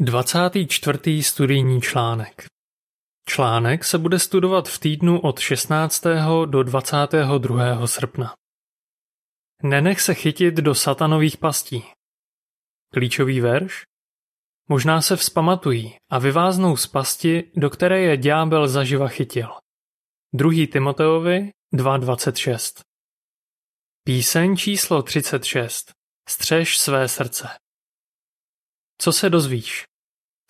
24. studijní článek Článek se bude studovat v týdnu od 16. do 22. srpna. Nenech se chytit do satanových pastí. Klíčový verš? Možná se vzpamatují a vyváznou z pasti, do které je ďábel zaživa chytil. 2. Timoteovi 2.26 Píseň číslo 36 Střež své srdce Co se dozvíš?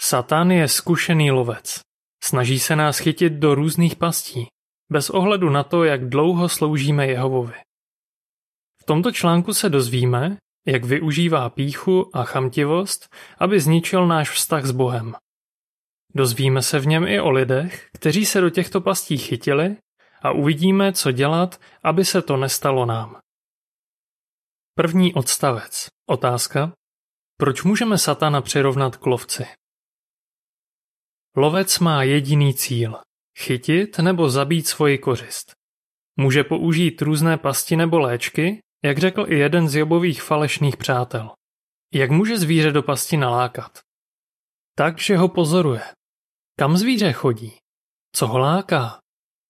Satan je zkušený lovec. Snaží se nás chytit do různých pastí, bez ohledu na to, jak dlouho sloužíme Jehovovi. V tomto článku se dozvíme, jak využívá píchu a chamtivost, aby zničil náš vztah s Bohem. Dozvíme se v něm i o lidech, kteří se do těchto pastí chytili a uvidíme, co dělat, aby se to nestalo nám. První odstavec. Otázka. Proč můžeme satana přirovnat k lovci? Lovec má jediný cíl – chytit nebo zabít svoji kořist. Může použít různé pasti nebo léčky, jak řekl i jeden z Jobových falešných přátel. Jak může zvíře do pasti nalákat? Takže ho pozoruje. Kam zvíře chodí? Co ho láká?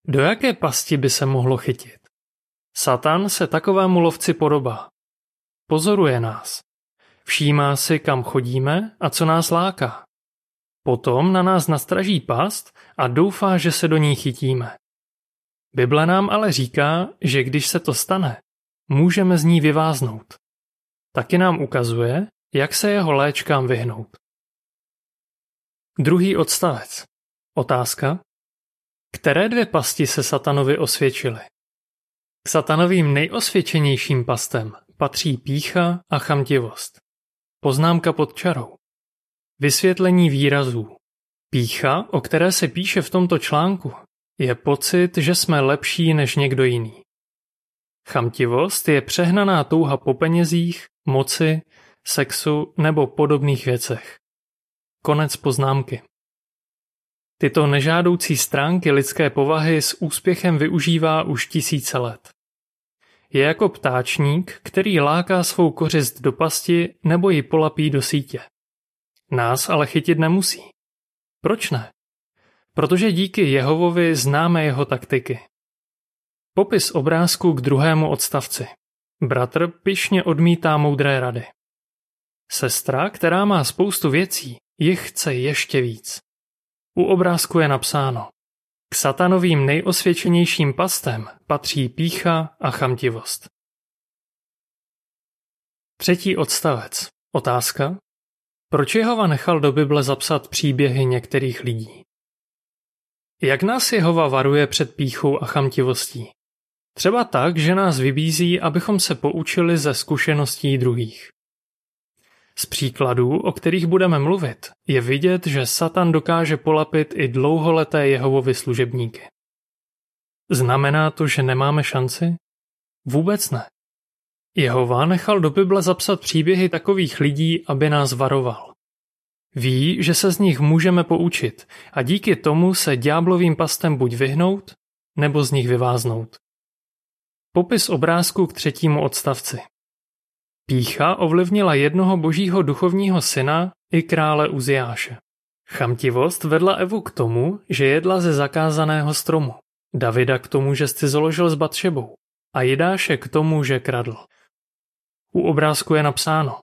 Do jaké pasti by se mohlo chytit? Satan se takovému lovci podobá. Pozoruje nás. Všímá si, kam chodíme a co nás láká. Potom na nás nastraží past a doufá, že se do ní chytíme. Bible nám ale říká, že když se to stane, můžeme z ní vyváznout. Taky nám ukazuje, jak se jeho léčkám vyhnout. Druhý odstavec. Otázka. Které dvě pasti se satanovi osvědčily? K satanovým nejosvědčenějším pastem patří pícha a chamtivost. Poznámka pod čarou. Vysvětlení výrazů. Pícha, o které se píše v tomto článku, je pocit, že jsme lepší než někdo jiný. Chamtivost je přehnaná touha po penězích, moci, sexu nebo podobných věcech. Konec poznámky. Tyto nežádoucí stránky lidské povahy s úspěchem využívá už tisíce let. Je jako ptáčník, který láká svou kořist do pasti nebo ji polapí do sítě. Nás ale chytit nemusí. Proč ne? Protože díky Jehovovi známe jeho taktiky. Popis obrázku k druhému odstavci. Bratr pišně odmítá moudré rady. Sestra, která má spoustu věcí, jich chce ještě víc. U obrázku je napsáno K satanovým nejosvědčenějším pastem patří pícha a chamtivost. Třetí odstavec. Otázka. Proč Jehova nechal do Bible zapsat příběhy některých lidí? Jak nás Jehova varuje před píchou a chamtivostí? Třeba tak, že nás vybízí, abychom se poučili ze zkušeností druhých. Z příkladů, o kterých budeme mluvit, je vidět, že Satan dokáže polapit i dlouholeté Jehovovi služebníky. Znamená to, že nemáme šanci? Vůbec ne. Jehova nechal do Bible zapsat příběhy takových lidí, aby nás varoval. Ví, že se z nich můžeme poučit a díky tomu se ďáblovým pastem buď vyhnout, nebo z nich vyváznout. Popis obrázku k třetímu odstavci. Pícha ovlivnila jednoho božího duchovního syna i krále Uziáše. Chamtivost vedla Evu k tomu, že jedla ze zakázaného stromu, Davida k tomu, že zoložil s Batšebou a Jidáše k tomu, že kradl. U obrázku je napsáno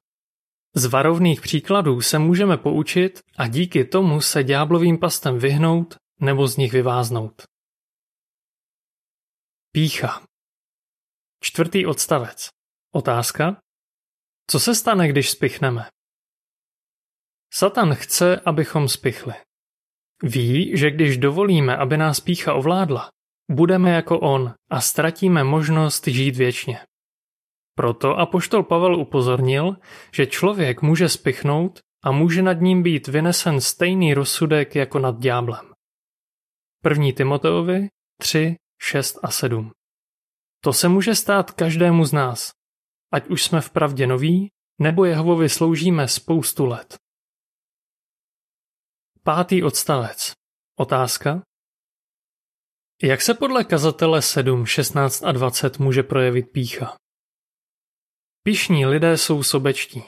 Z varovných příkladů se můžeme poučit a díky tomu se ďáblovým pastem vyhnout nebo z nich vyváznout. Pícha Čtvrtý odstavec. Otázka. Co se stane, když spichneme? Satan chce, abychom spichli. Ví, že když dovolíme, aby nás pícha ovládla, budeme jako on a ztratíme možnost žít věčně. Proto apoštol Pavel upozornil, že člověk může spichnout a může nad ním být vynesen stejný rozsudek jako nad ďáblem. 1. Timoteovi 3, 6 a 7 To se může stát každému z nás, ať už jsme v pravdě noví, nebo Jehovovi sloužíme spoustu let. Pátý odstavec. Otázka. Jak se podle kazatele 7, 16 a 20 může projevit pícha? Pišní lidé jsou sobečtí.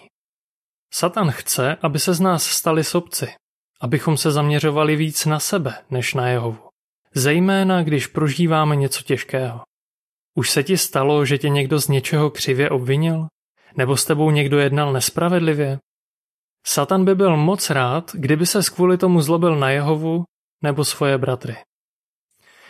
Satan chce, aby se z nás stali sobci, abychom se zaměřovali víc na sebe než na Jehovu. Zejména, když prožíváme něco těžkého. Už se ti stalo, že tě někdo z něčeho křivě obvinil? Nebo s tebou někdo jednal nespravedlivě? Satan by byl moc rád, kdyby se kvůli tomu zlobil na Jehovu nebo svoje bratry.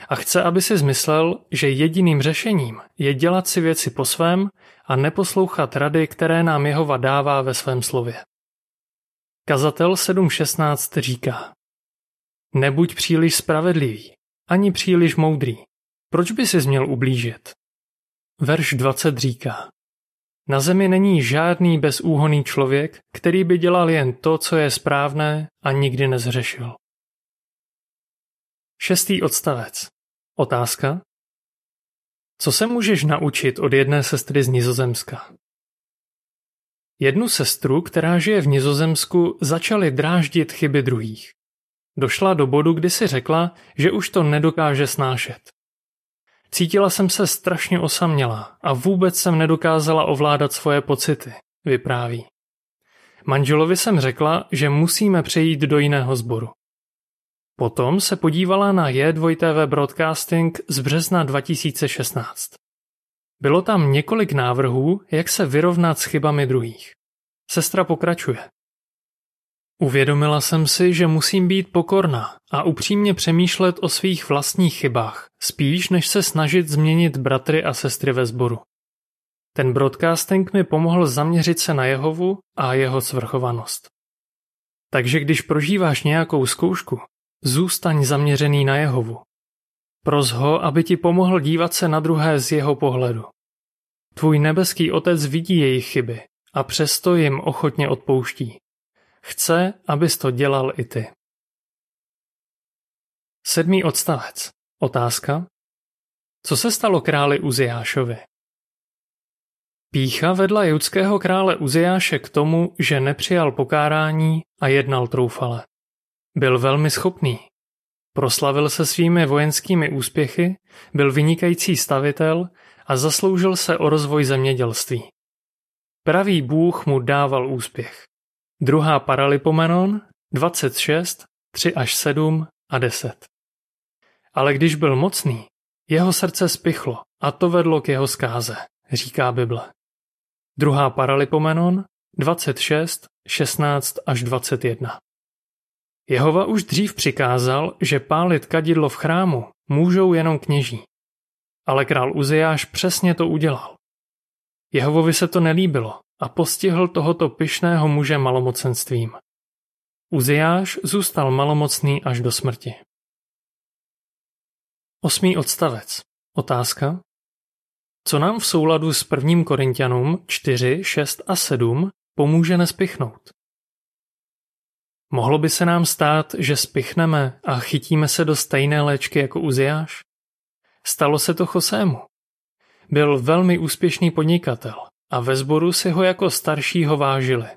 A chce, aby si zmyslel, že jediným řešením je dělat si věci po svém a neposlouchat rady, které nám Jehova dává ve svém slově. Kazatel 7.16 říká Nebuď příliš spravedlivý, ani příliš moudrý. Proč by si měl ublížit? Verš 20 říká Na zemi není žádný bezúhoný člověk, který by dělal jen to, co je správné a nikdy nezřešil. Šestý odstavec. Otázka. Co se můžeš naučit od jedné sestry z Nizozemska? Jednu sestru, která žije v Nizozemsku, začaly dráždit chyby druhých. Došla do bodu, kdy si řekla, že už to nedokáže snášet. Cítila jsem se strašně osamělá a vůbec jsem nedokázala ovládat svoje pocity, vypráví. Manželovi jsem řekla, že musíme přejít do jiného sboru. Potom se podívala na J2TV Broadcasting z března 2016. Bylo tam několik návrhů, jak se vyrovnat s chybami druhých. Sestra pokračuje. Uvědomila jsem si, že musím být pokorná a upřímně přemýšlet o svých vlastních chybách, spíš než se snažit změnit bratry a sestry ve sboru. Ten broadcasting mi pomohl zaměřit se na Jehovu a jeho svrchovanost. Takže když prožíváš nějakou zkoušku, zůstaň zaměřený na Jehovu. Pros ho, aby ti pomohl dívat se na druhé z jeho pohledu. Tvůj nebeský otec vidí jejich chyby a přesto jim ochotně odpouští. Chce, abys to dělal i ty. Sedmý odstavec. Otázka. Co se stalo králi Uzijášovi? Pícha vedla judského krále Uzijáše k tomu, že nepřijal pokárání a jednal troufale. Byl velmi schopný. Proslavil se svými vojenskými úspěchy, byl vynikající stavitel a zasloužil se o rozvoj zemědělství. Pravý Bůh mu dával úspěch. Druhá Paralipomenon 26, 3 až 7 a 10. Ale když byl mocný, jeho srdce spichlo a to vedlo k jeho zkáze, říká Bible. Druhá Paralipomenon 26, 16 až 21. Jehova už dřív přikázal, že pálit kadidlo v chrámu můžou jenom kněží. Ale král Uzijáš přesně to udělal. Jehovovi se to nelíbilo a postihl tohoto pyšného muže malomocenstvím. Uzijáš zůstal malomocný až do smrti. Osmý odstavec. Otázka. Co nám v souladu s prvním Korintianům 4, 6 a 7 pomůže nespichnout? Mohlo by se nám stát, že spichneme a chytíme se do stejné léčky jako Uziáš? Stalo se to Chosému. Byl velmi úspěšný podnikatel a ve sboru si ho jako staršího vážili.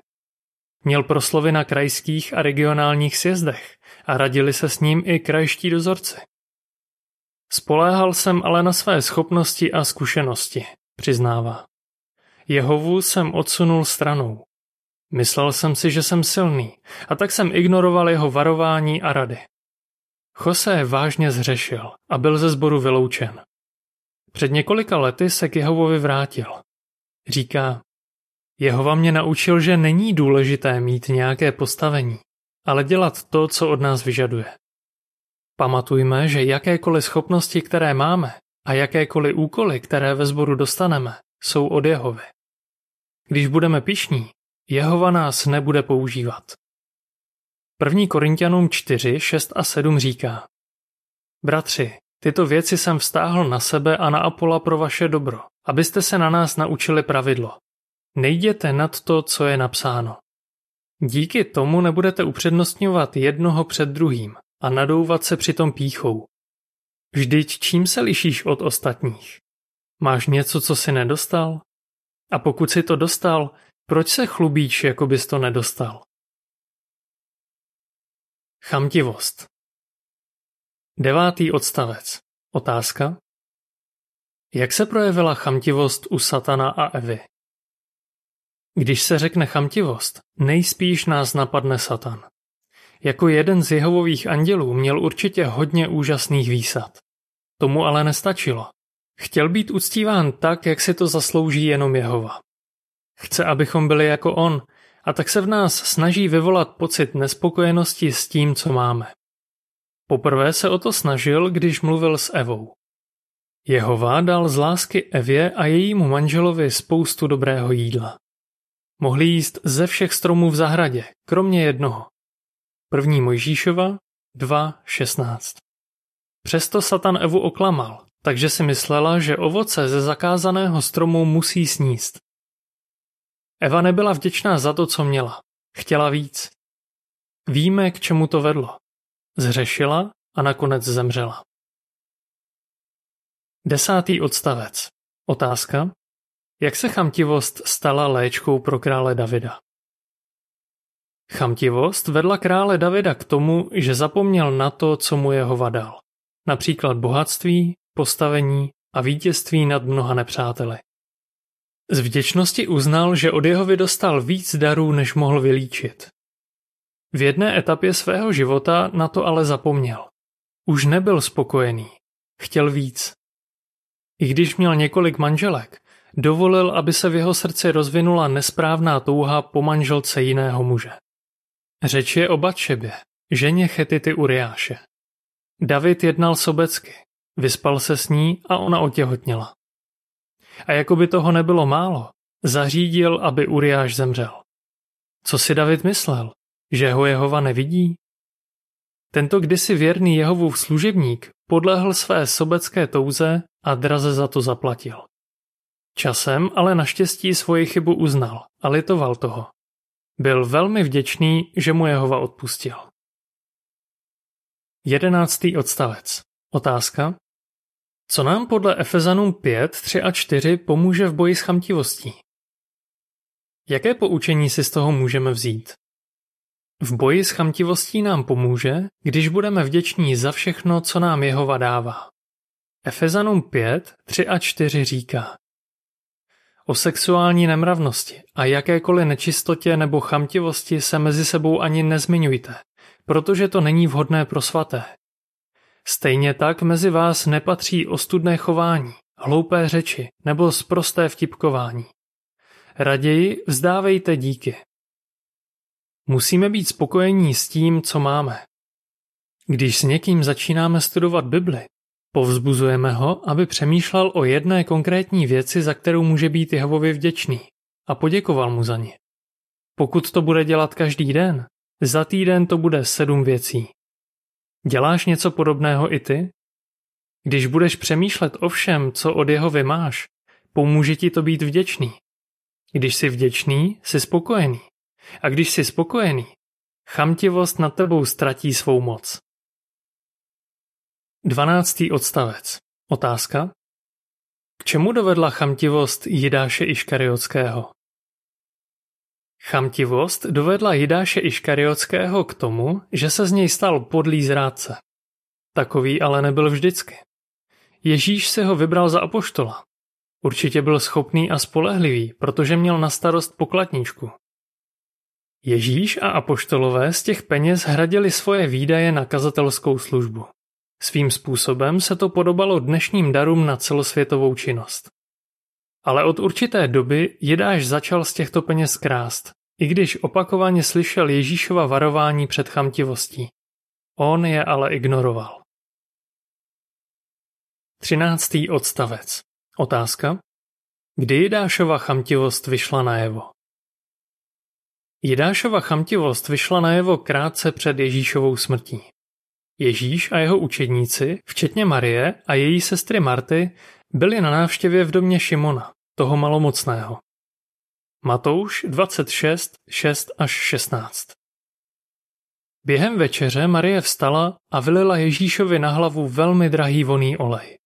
Měl proslovy na krajských a regionálních sjezdech a radili se s ním i krajští dozorci. Spoléhal jsem ale na své schopnosti a zkušenosti, přiznává. Jehovu jsem odsunul stranou. Myslel jsem si, že jsem silný, a tak jsem ignoroval jeho varování a rady. Jose vážně zřešil a byl ze sboru vyloučen. Před několika lety se k Jehovovi vrátil. Říká, Jehova mě naučil, že není důležité mít nějaké postavení, ale dělat to, co od nás vyžaduje. Pamatujme, že jakékoliv schopnosti, které máme, a jakékoliv úkoly, které ve sboru dostaneme, jsou od Jehovy. Když budeme pišní, Jehova nás nebude používat. 1. Korintianům 4, 6 a 7 říká Bratři, tyto věci jsem vztáhl na sebe a na Apola pro vaše dobro, abyste se na nás naučili pravidlo. Nejděte nad to, co je napsáno. Díky tomu nebudete upřednostňovat jednoho před druhým a nadouvat se přitom píchou. Vždyť čím se lišíš od ostatních? Máš něco, co si nedostal? A pokud si to dostal, proč se chlubíš, jako bys to nedostal? Chamtivost Devátý odstavec. Otázka. Jak se projevila chamtivost u Satana a Evy? Když se řekne chamtivost, nejspíš nás napadne Satan. Jako jeden z Jehovových andělů měl určitě hodně úžasných výsad. Tomu ale nestačilo. Chtěl být uctíván tak, jak si to zaslouží jenom Jehova. Chce, abychom byli jako on, a tak se v nás snaží vyvolat pocit nespokojenosti s tím, co máme. Poprvé se o to snažil, když mluvil s Evou. Jehova dal z lásky Evě a jejímu manželovi spoustu dobrého jídla. Mohli jíst ze všech stromů v zahradě, kromě jednoho. První Mojžíšova 2.16 Přesto Satan Evu oklamal, takže si myslela, že ovoce ze zakázaného stromu musí sníst. Eva nebyla vděčná za to, co měla. Chtěla víc. Víme, k čemu to vedlo. Zřešila a nakonec zemřela. Desátý odstavec. Otázka. Jak se chamtivost stala léčkou pro krále Davida? Chamtivost vedla krále Davida k tomu, že zapomněl na to, co mu jeho dal. Například bohatství, postavení a vítězství nad mnoha nepřáteli. Z vděčnosti uznal, že od jeho dostal víc darů, než mohl vylíčit. V jedné etapě svého života na to ale zapomněl. Už nebyl spokojený. Chtěl víc. I když měl několik manželek, dovolil, aby se v jeho srdci rozvinula nesprávná touha po manželce jiného muže. Řeč je o Batšebě, ženě Chetity Uriáše. David jednal sobecky, vyspal se s ní a ona otěhotněla. A jako by toho nebylo málo, zařídil, aby Uriáš zemřel. Co si David myslel? Že ho Jehova nevidí? Tento kdysi věrný Jehovův služebník podlehl své sobecké touze a draze za to zaplatil. Časem ale naštěstí svoji chybu uznal a litoval toho. Byl velmi vděčný, že mu Jehova odpustil. Jedenáctý odstavec. Otázka. Co nám podle Efezanům 5, 3 a 4 pomůže v boji s chamtivostí? Jaké poučení si z toho můžeme vzít? V boji s chamtivostí nám pomůže, když budeme vděční za všechno, co nám Jehova dává. Efezanům 5, 3 a 4 říká O sexuální nemravnosti a jakékoliv nečistotě nebo chamtivosti se mezi sebou ani nezmiňujte, protože to není vhodné pro svaté. Stejně tak mezi vás nepatří ostudné chování, hloupé řeči nebo sprosté vtipkování. Raději vzdávejte díky. Musíme být spokojení s tím, co máme. Když s někým začínáme studovat Bibli, povzbuzujeme ho, aby přemýšlel o jedné konkrétní věci, za kterou může být Jehovovi vděčný a poděkoval mu za ně. Pokud to bude dělat každý den, za týden to bude sedm věcí. Děláš něco podobného i ty? Když budeš přemýšlet o všem, co od jeho máš, pomůže ti to být vděčný. Když jsi vděčný, jsi spokojený. A když jsi spokojený, chamtivost nad tebou ztratí svou moc. 12. odstavec. Otázka. K čemu dovedla chamtivost Jidáše Iškariotského? Chamtivost dovedla Jidáše Iškariotského k tomu, že se z něj stal podlý zrádce. Takový ale nebyl vždycky. Ježíš se ho vybral za apoštola. Určitě byl schopný a spolehlivý, protože měl na starost pokladničku. Ježíš a apoštolové z těch peněz hradili svoje výdaje na kazatelskou službu. Svým způsobem se to podobalo dnešním darům na celosvětovou činnost. Ale od určité doby Jidáš začal z těchto peněz krást, i když opakovaně slyšel Ježíšova varování před chamtivostí. On je ale ignoroval. 13. odstavec. Otázka. Kdy Jidášova chamtivost vyšla najevo? Jidášova chamtivost vyšla najevo krátce před Ježíšovou smrtí. Ježíš a jeho učedníci, včetně Marie a její sestry Marty, byli na návštěvě v domě Šimona, toho malomocného. Matouš 26, 6 až 16 Během večeře Marie vstala a vylila Ježíšovi na hlavu velmi drahý voný olej.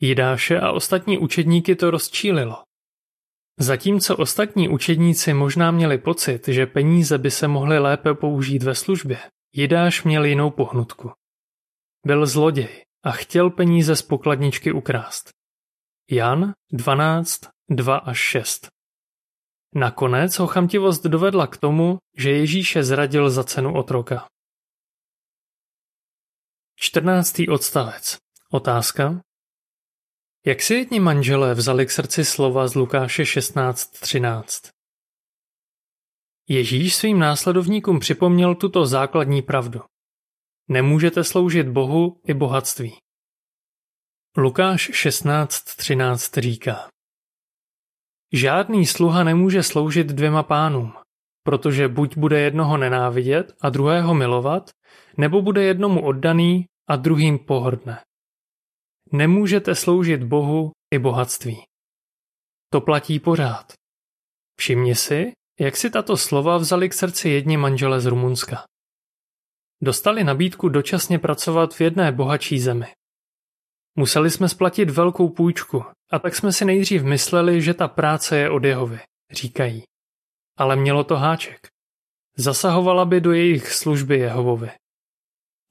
Jidáše a ostatní učedníky to rozčílilo. Zatímco ostatní učedníci možná měli pocit, že peníze by se mohly lépe použít ve službě, Jidáš měl jinou pohnutku. Byl zloděj a chtěl peníze z pokladničky ukrást. Jan 12, 2 až 6 Nakonec ho chamtivost dovedla k tomu, že Ježíše zradil za cenu otroka. 14. odstavec. Otázka. Jak si jedni manželé vzali k srdci slova z Lukáše 16.13? Ježíš svým následovníkům připomněl tuto základní pravdu. Nemůžete sloužit Bohu i bohatství. Lukáš 16.13 říká Žádný sluha nemůže sloužit dvěma pánům, protože buď bude jednoho nenávidět a druhého milovat, nebo bude jednomu oddaný a druhým pohrdne. Nemůžete sloužit Bohu i bohatství. To platí pořád. Všimni si, jak si tato slova vzali k srdci jedni manžele z Rumunska. Dostali nabídku dočasně pracovat v jedné bohatší zemi. Museli jsme splatit velkou půjčku a tak jsme si nejdřív mysleli, že ta práce je od Jehovy, říkají. Ale mělo to háček. Zasahovala by do jejich služby Jehovovi.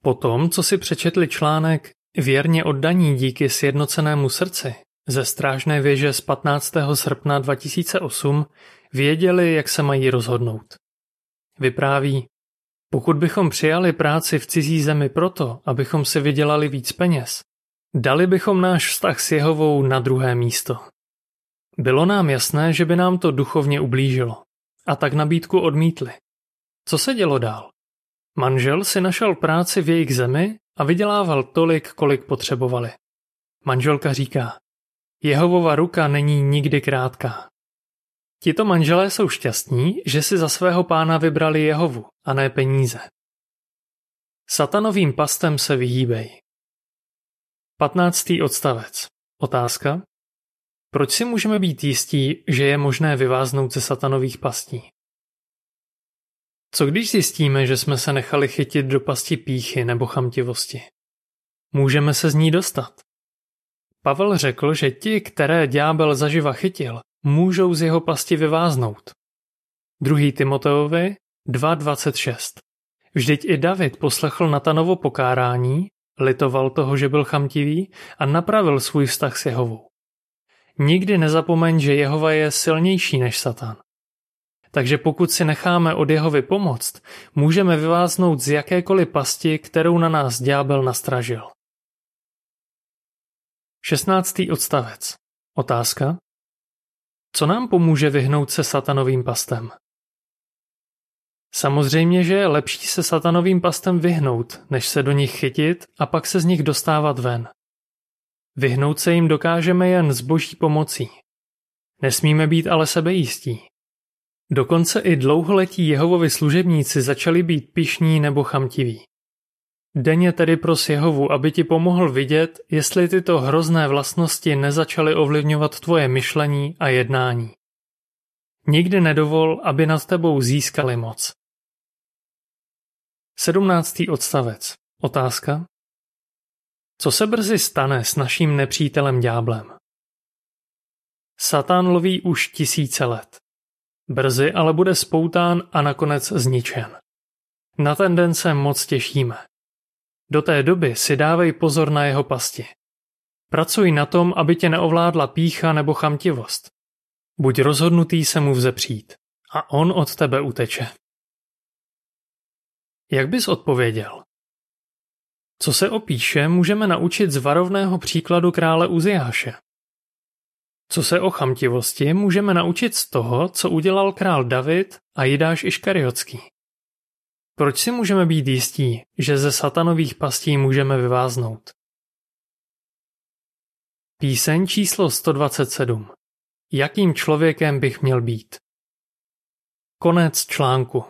Potom, co si přečetli článek Věrně oddaní díky sjednocenému srdci ze strážné věže z 15. srpna 2008, věděli, jak se mají rozhodnout. Vypráví, pokud bychom přijali práci v cizí zemi proto, abychom si vydělali víc peněz, dali bychom náš vztah s Jehovou na druhé místo. Bylo nám jasné, že by nám to duchovně ublížilo. A tak nabídku odmítli. Co se dělo dál? Manžel si našel práci v jejich zemi a vydělával tolik, kolik potřebovali. Manželka říká, Jehovova ruka není nikdy krátká. Tito manželé jsou šťastní, že si za svého pána vybrali Jehovu a ne peníze. Satanovým pastem se vyhýbej. 15. odstavec. Otázka. Proč si můžeme být jistí, že je možné vyváznout ze satanových pastí? Co když zjistíme, že jsme se nechali chytit do pasti píchy nebo chamtivosti? Můžeme se z ní dostat. Pavel řekl, že ti, které ďábel zaživa chytil, můžou z jeho pasti vyváznout. Druhý Timoteovi 2.26 Vždyť i David poslechl Natanovo pokárání, litoval toho, že byl chamtivý a napravil svůj vztah s Jehovou. Nikdy nezapomeň, že Jehova je silnější než Satan. Takže pokud si necháme od Jehovy pomoct, můžeme vyváznout z jakékoliv pasti, kterou na nás ďábel nastražil. 16. odstavec. Otázka. Co nám pomůže vyhnout se satanovým pastem? Samozřejmě, že je lepší se satanovým pastem vyhnout, než se do nich chytit a pak se z nich dostávat ven. Vyhnout se jim dokážeme jen s boží pomocí. Nesmíme být ale sebejistí. Dokonce i dlouholetí Jehovovi služebníci začali být pišní nebo chamtiví. Denně tedy pros Jehovu, aby ti pomohl vidět, jestli tyto hrozné vlastnosti nezačaly ovlivňovat tvoje myšlení a jednání. Nikdy nedovol, aby nad tebou získali moc. 17. odstavec. Otázka. Co se brzy stane s naším nepřítelem ďáblem? Satan loví už tisíce let. Brzy ale bude spoután a nakonec zničen. Na ten den se moc těšíme. Do té doby si dávej pozor na jeho pasti. Pracuj na tom, aby tě neovládla pícha nebo chamtivost. Buď rozhodnutý se mu vzepřít a on od tebe uteče. Jak bys odpověděl? Co se opíše, můžeme naučit z varovného příkladu krále Uziáše. Co se o chamtivosti můžeme naučit z toho, co udělal král David a Jidáš Iškariotský. Proč si můžeme být jistí, že ze satanových pastí můžeme vyváznout? Píseň číslo 127. Jakým člověkem bych měl být? Konec článku.